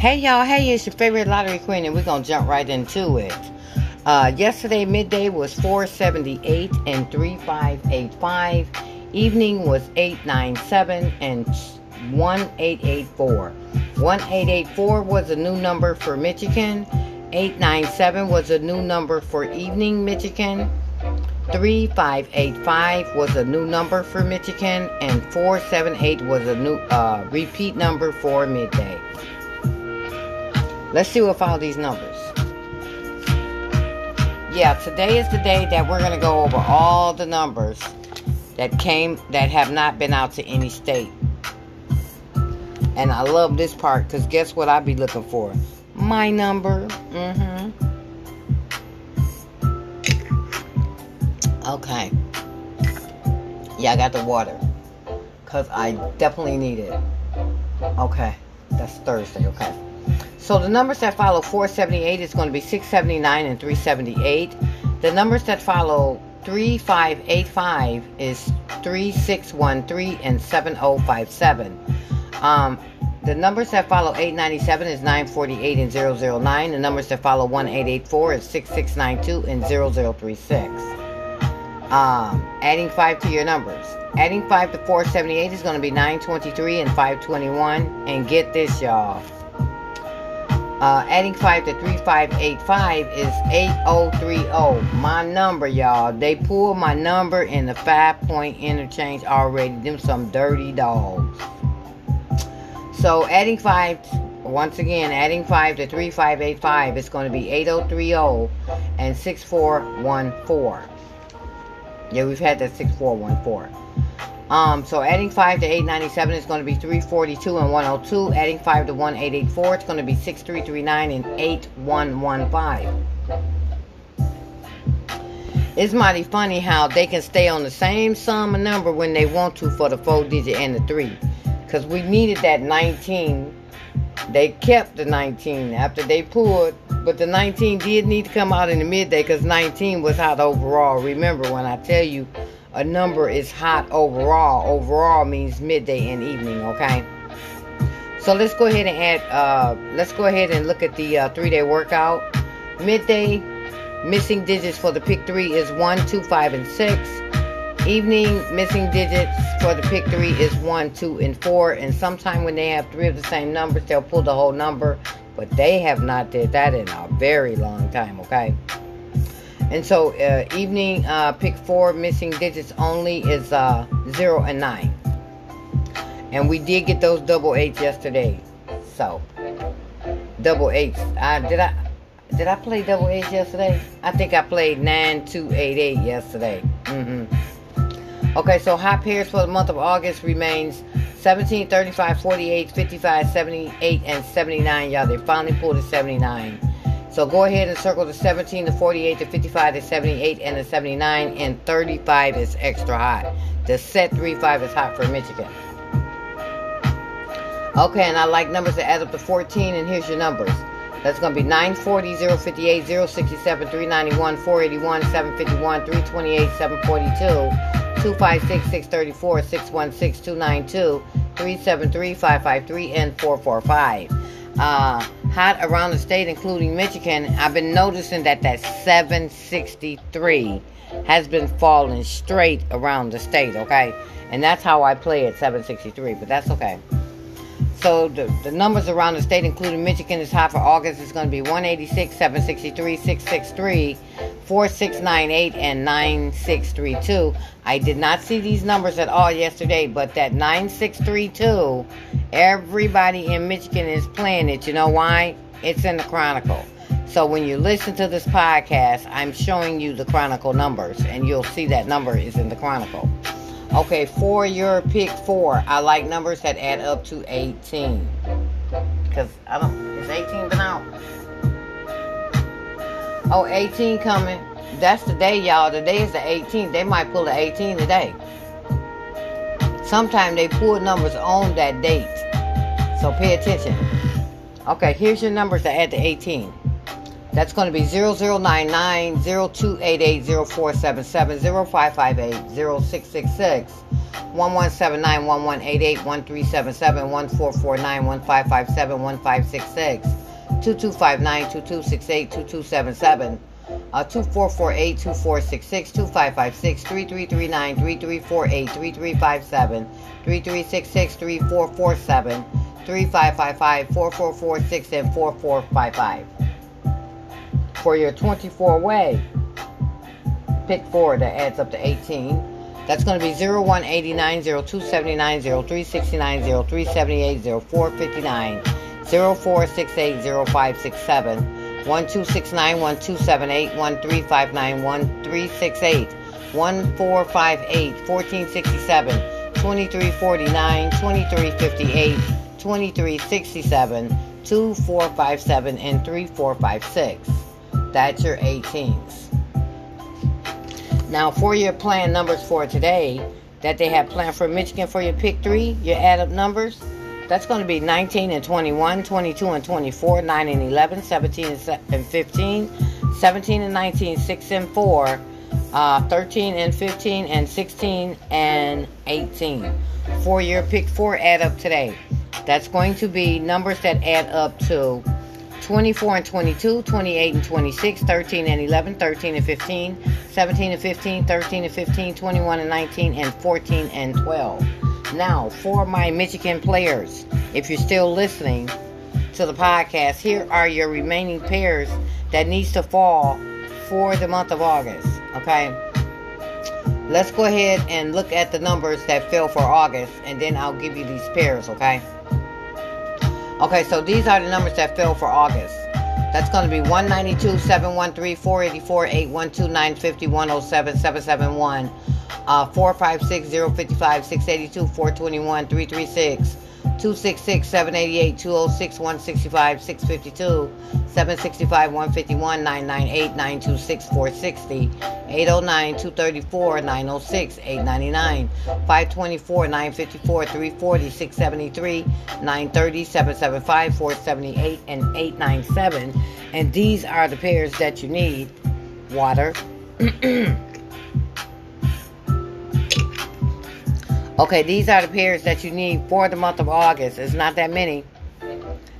Hey y'all, hey, it's your favorite lottery queen, and we're gonna jump right into it. Uh, yesterday midday was 478 and 3585. Evening was 897 and 1884. 1884 was a new number for Michigan. 897 was a new number for evening Michigan. 3585 was a new number for Michigan, and 478 was a new uh, repeat number for midday. Let's see what all these numbers. Yeah, today is the day that we're going to go over all the numbers that came that have not been out to any state. And I love this part because guess what I be looking for? My number. Mm-hmm. Okay. Yeah, I got the water. Because I definitely need it. Okay. That's Thursday. Okay. So the numbers that follow 478 is going to be 679 and 378. The numbers that follow 3585 is 3613 and 7057. Um, the numbers that follow 897 is 948 and 009. The numbers that follow 1884 is 6692 and 0036. Um, adding 5 to your numbers. Adding 5 to 478 is going to be 923 and 521. And get this, y'all. Uh, adding 5 to 3585 is 8030. My number, y'all. They pulled my number in the five point interchange already. Them some dirty dogs. So adding 5, once again, adding 5 to 3585 is going to be 8030 and 6414. Yeah, we've had that 6414. Um, so adding 5 to 897 is going to be 342 and 102. Adding 5 to 1884, it's going to be 6339 and 8115. It's mighty funny how they can stay on the same sum of number when they want to for the 4 digit and the 3. Because we needed that 19. They kept the 19 after they pulled. But the 19 did need to come out in the midday because 19 was hot overall. Remember when I tell you a number is hot overall. Overall means midday and evening, okay? So let's go ahead and add, uh, let's go ahead and look at the uh, three day workout. Midday, missing digits for the pick three is 1, 2, 5, and 6. Evening, missing digits for the pick three is 1, 2, and 4. And sometime when they have three of the same numbers, they'll pull the whole number. But they have not did that in a very long time, okay? And so, uh, evening uh, pick four missing digits only is uh, zero and nine. And we did get those double eights yesterday. So, double eights. Uh, did I did I play double eights yesterday? I think I played nine two eight eight yesterday. Mm-hmm. Okay, so hot pairs for the month of August remains 17, 35, 48, 55, 78, and 79. Y'all, they finally pulled a 79. So go ahead and circle the 17, the 48, the 55, the 78, and the 79, and 35 is extra hot. The set 35 is hot for Michigan. Okay, and I like numbers that add up to 14, and here's your numbers. That's going to be 940, 058, 067, 391, 481, 751, 328, 742, 256, 634, 616, 292, 373, 553, and 445 uh, hot around the state, including Michigan, I've been noticing that that 763 has been falling straight around the state, okay? And that's how I play at 763, but that's okay. So the, the numbers around the state, including Michigan, is high for August. It's going to be 186, 763, 663, 4698, and 9632. I did not see these numbers at all yesterday, but that 9632, everybody in Michigan is playing it. You know why? It's in the Chronicle. So when you listen to this podcast, I'm showing you the Chronicle numbers, and you'll see that number is in the Chronicle. Okay, for your pick four, I like numbers that add up to 18. Because I don't, is 18 been out? Oh, 18 coming. That's the day, y'all. Today is the 18th. They might pull the 18 today. Sometimes they pull numbers on that date. So pay attention. Okay, here's your numbers to add to 18. That's going to be 0099 0288 0477 0558 0666 1179 1188 1377 1449 1557 1566 2259 2268 2277 uh, 2448 2466 2556 for your 24 way. Pick four that adds up to 18 that's going to be 0189 0279 0369 0378 0459 0468 0567 1269 1278 1359 1368 1458 1467 2349 2358 2367 2457 and 3456 that's your 18s now for your plan numbers for today that they have planned for michigan for your pick three your add up numbers that's going to be 19 and 21, 22 and 24, 9 and 11, 17 and 15, 17 and 19, 6 and 4, uh, 13 and 15, and 16 and 18. For your pick four add up today, that's going to be numbers that add up to 24 and 22, 28 and 26, 13 and 11, 13 and 15, 17 and 15, 13 and 15, 21 and 19, and 14 and 12. Now, for my Michigan players, if you're still listening to the podcast, here are your remaining pairs that needs to fall for the month of August. Okay? Let's go ahead and look at the numbers that fell for August, and then I'll give you these pairs, okay? Okay, so these are the numbers that fell for August. That's going to be 192, 713, 484, 812, 950, 107, 771 uh, 456 055 682 421 336 266 788 206 165 652 765 151 998 926 460 809 234 906 899 524 954 340 673 930 775 478 and 897 and these are the pairs that you need water Okay, these are the pairs that you need for the month of August. It's not that many.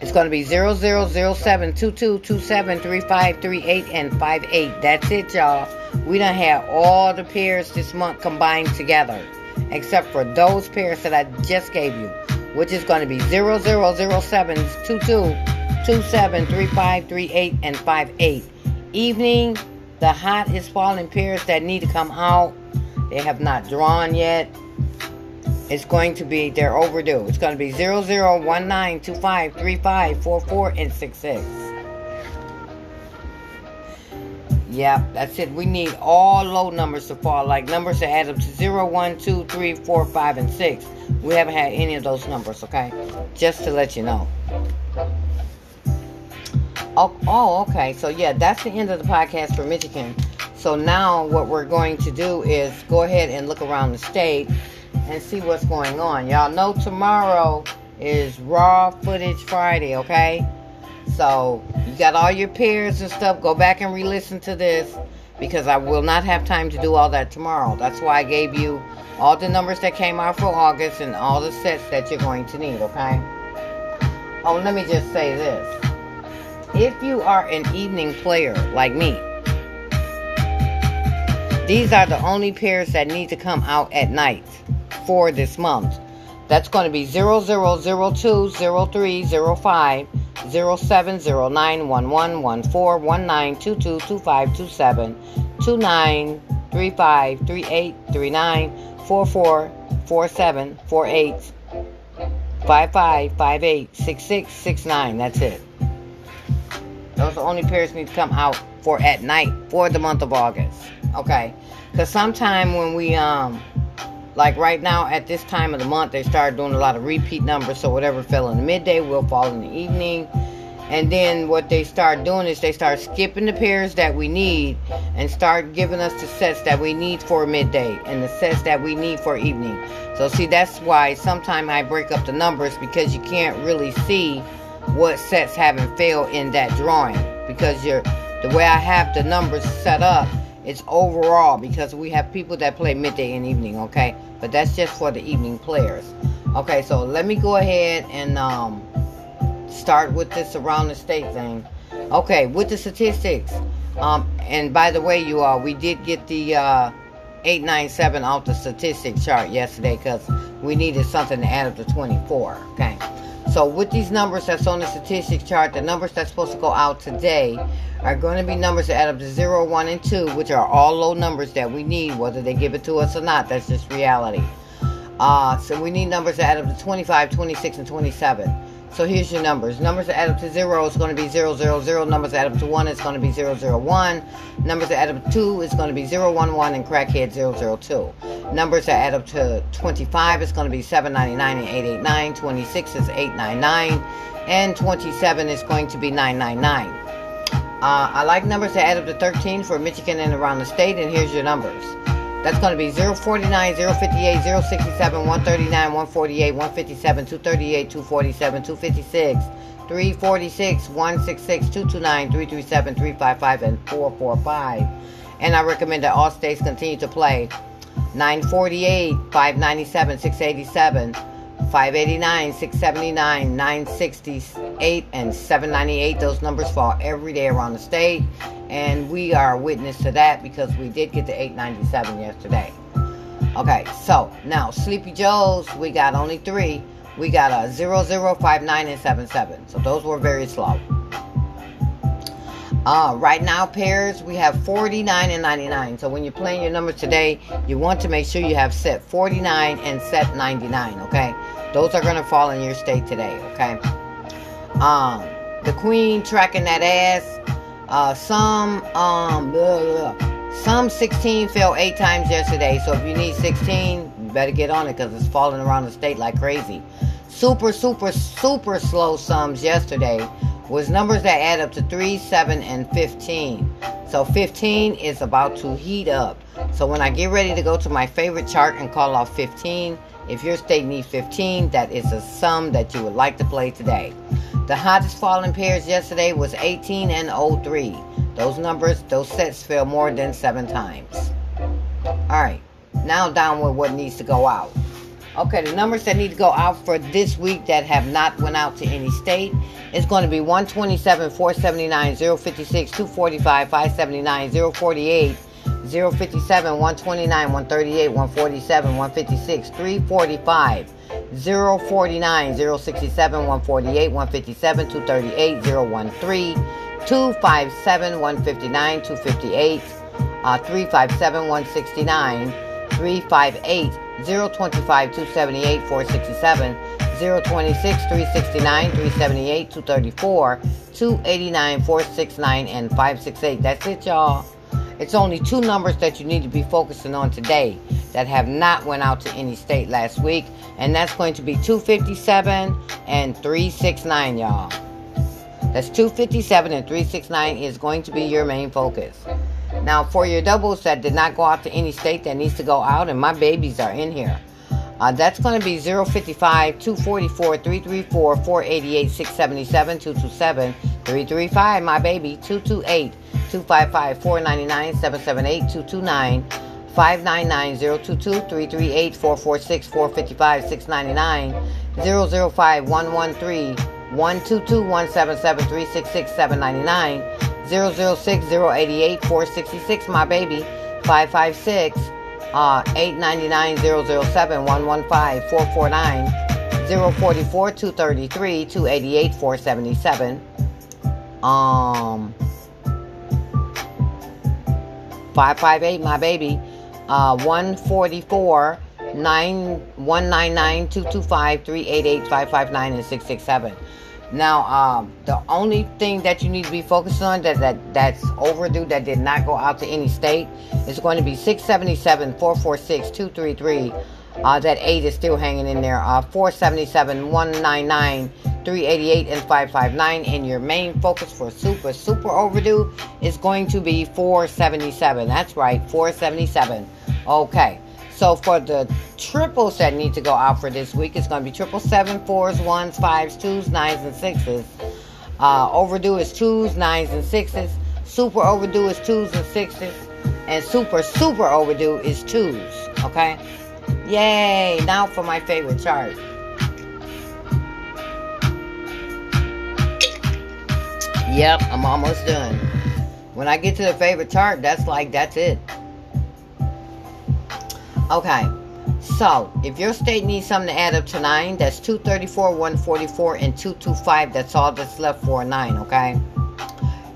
It's going to be 0007 2227 3538 and 58. That's it, y'all. We don't have all the pairs this month combined together, except for those pairs that I just gave you, which is going to be 0007 2227 3538 and 58. Evening, the hot is falling pairs that need to come out. They have not drawn yet it's going to be, they're overdue. It's going to be 0019253544 and 66. Yep, that's it. We need all low numbers to fall, like numbers that add up to 0, 1, 2, 3, 4, 5, and 6. We haven't had any of those numbers, okay? Just to let you know. Oh, oh, okay. So, yeah, that's the end of the podcast for Michigan. So, now what we're going to do is go ahead and look around the state and see what's going on. Y'all know tomorrow is Raw Footage Friday, okay? So you got all your pairs and stuff. Go back and re listen to this because I will not have time to do all that tomorrow. That's why I gave you all the numbers that came out for August and all the sets that you're going to need, okay? Oh, let me just say this. If you are an evening player like me, these are the only pairs that need to come out at night for this month. That's going to be 0002 0305 0709 1114 1922 2527 29 35 38 39 44 47 48 55 58 66 69. That's it. Those are only pairs need to come out for at night for the month of August. Okay. Because sometime when we um like right now at this time of the month they start doing a lot of repeat numbers so whatever fell in the midday will fall in the evening. And then what they start doing is they start skipping the pairs that we need and start giving us the sets that we need for midday and the sets that we need for evening. So see that's why sometimes i break up the numbers because you can't really see what sets haven't failed in that drawing because you're the way i have the numbers set up It's overall because we have people that play midday and evening, okay? But that's just for the evening players. Okay, so let me go ahead and um, start with this around the state thing. Okay, with the statistics. Um, and by the way, you all, we did get the uh, 897 off the statistics chart yesterday because we needed something to add up to 24. Okay. So with these numbers that's on the statistics chart, the numbers that's supposed to go out today are going to be numbers that add up to 0, 1, and 2, which are all low numbers that we need, whether they give it to us or not. That's just reality. Uh, so we need numbers that add up to 25, 26, and 27. So here's your numbers. Numbers that add up to 0 is going to be 0, 0, 0. Numbers that add up to 1 is going to be 0, 0, 1. Numbers that add up to 2 is going to be 0, 1, 1 and crackhead 0, 0, 2. Numbers that add up to 25 is going to be 799 and 889. 26 is 899. And 27 is going to be 999. Uh, I like numbers that add up to 13 for Michigan and around the state. And here's your numbers. That's going to be 049, 058, 067, 139, 148, 157, 238, 247, 256, 346, 166, 229, 337, 355, and 445. And I recommend that all states continue to play 948, 597, 687, 589, 679, 968, and 798. Those numbers fall every day around the state. And we are witness to that because we did get to 897 yesterday. Okay, so now Sleepy Joe's, we got only three. We got a 0059 and 77. So those were very slow. Uh, right now, pairs, we have 49 and 99. So when you're playing your numbers today, you want to make sure you have set 49 and set 99, okay? Those are to fall in your state today, okay? Um, the queen tracking that ass. Uh, some, um, blah, blah. some 16 fell eight times yesterday. So if you need 16, you better get on it because it's falling around the state like crazy. Super, super, super slow sums yesterday was numbers that add up to 3, 7, and 15. So 15 is about to heat up. So when I get ready to go to my favorite chart and call off 15, if your state needs 15, that is a sum that you would like to play today. The hottest falling pairs yesterday was 18 and 03. Those numbers, those sets fell more than seven times. Alright, now down with what needs to go out. Okay, the numbers that need to go out for this week that have not went out to any state is going to be 127, 479, 056, 245, 579, 048, 057, 129, 138, 147, 156, 345, 049, 067, 148, 157, 238, 013, 257, 159, 258, uh, 357, 169, 358, 025, 278, 467, 026, 369, 378, 234, 289, 469, and 568. That's it, y'all. It's only two numbers that you need to be focusing on today that have not went out to any state last week, and that's going to be 257 and 369, y'all. That's 257 and 369 is going to be your main focus. Now, for your doubles that did not go out to any state that needs to go out, and my babies are in here, uh, that's going to be 055, 244, 334, 488, 677, 227, 335, my baby, 228, 255, 499, 778, 229, 599, 022, 338, 446, 455, 699, 005, 113, 122, 177, 366, 799, 006 088 466 my baby. 556 uh 899 007 115 449 044 233 288 477 um 558 my baby. Uh 144 9 199 225 388 559 and 667 now, um, the only thing that you need to be focused on that, that that's overdue that did not go out to any state is going to be 677, 446, 233. Uh, that 8 is still hanging in there. Uh, 477, 199, 388, and 559. And your main focus for super, super overdue is going to be 477. That's right, 477. Okay. So for the triples that need to go out for this week, it's going to be triple seven, fours, ones, fives, twos, nines, and sixes. Uh, overdue is twos, nines, and sixes. Super overdue is twos and sixes. And super, super overdue is twos. Okay? Yay! Now for my favorite chart. Yep, I'm almost done. When I get to the favorite chart, that's like, that's it. Okay. So, if your state needs something to add up to 9, that's 234, 144, and 225. That's all that's left for a 9, okay?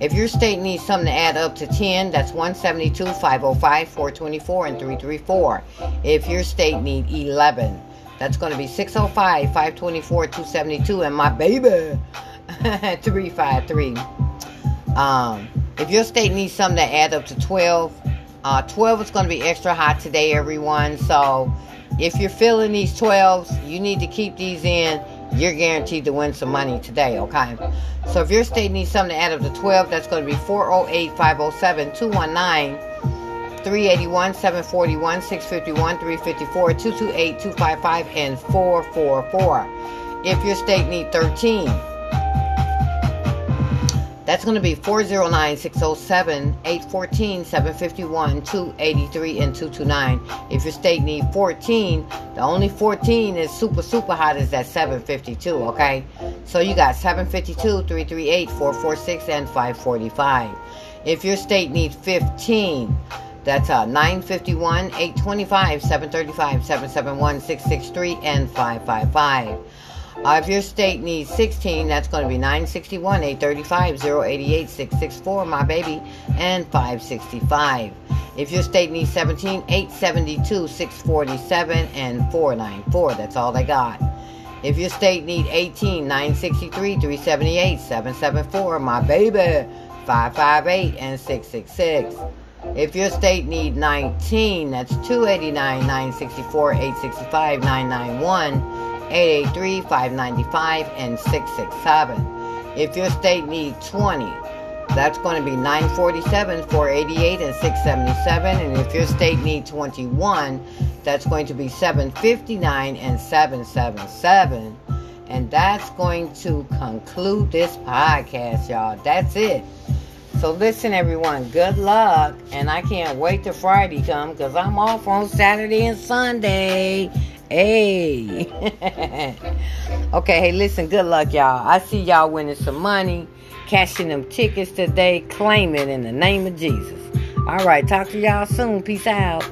If your state needs something to add up to 10, that's 172, 505, 424, and 334. If your state needs 11, that's going to be 605, 524, 272, and my baby, 353. Um, if your state needs something to add up to 12, uh, 12 is going to be extra hot today, everyone. So if you're feeling these 12s, you need to keep these in. You're guaranteed to win some money today, okay? So if your state needs something to add up to 12, that's going to be 408 507 219 381 741 651 354 228 255 and 444. If your state needs 13, that's going to be 409 607 814 751 283 and 229. If your state need 14, the only 14 is super, super hot is that 752, okay? So you got 752, 338, 446, and 545. If your state needs 15, that's uh, 951, 825, 735, 771, 663, and 555. Uh, if your state needs 16, that's going to be 961, 835, 088, 664, my baby, and 565. If your state needs 17, 872, 647, and 494. That's all they got. If your state needs 18, 963, 378, 774, my baby, 558, and 666. If your state needs 19, that's 289, 964, 865, 991. 883 595 and 667. If your state needs 20, that's going to be 947 488 and 677. And if your state needs 21, that's going to be 759 and 777. And that's going to conclude this podcast, y'all. That's it. So listen, everyone. Good luck, and I can't wait till Friday come because I'm off on Saturday and Sunday. Hey. okay, hey, listen, good luck, y'all. I see y'all winning some money, cashing them tickets today. Claim it in the name of Jesus. All right, talk to y'all soon. Peace out.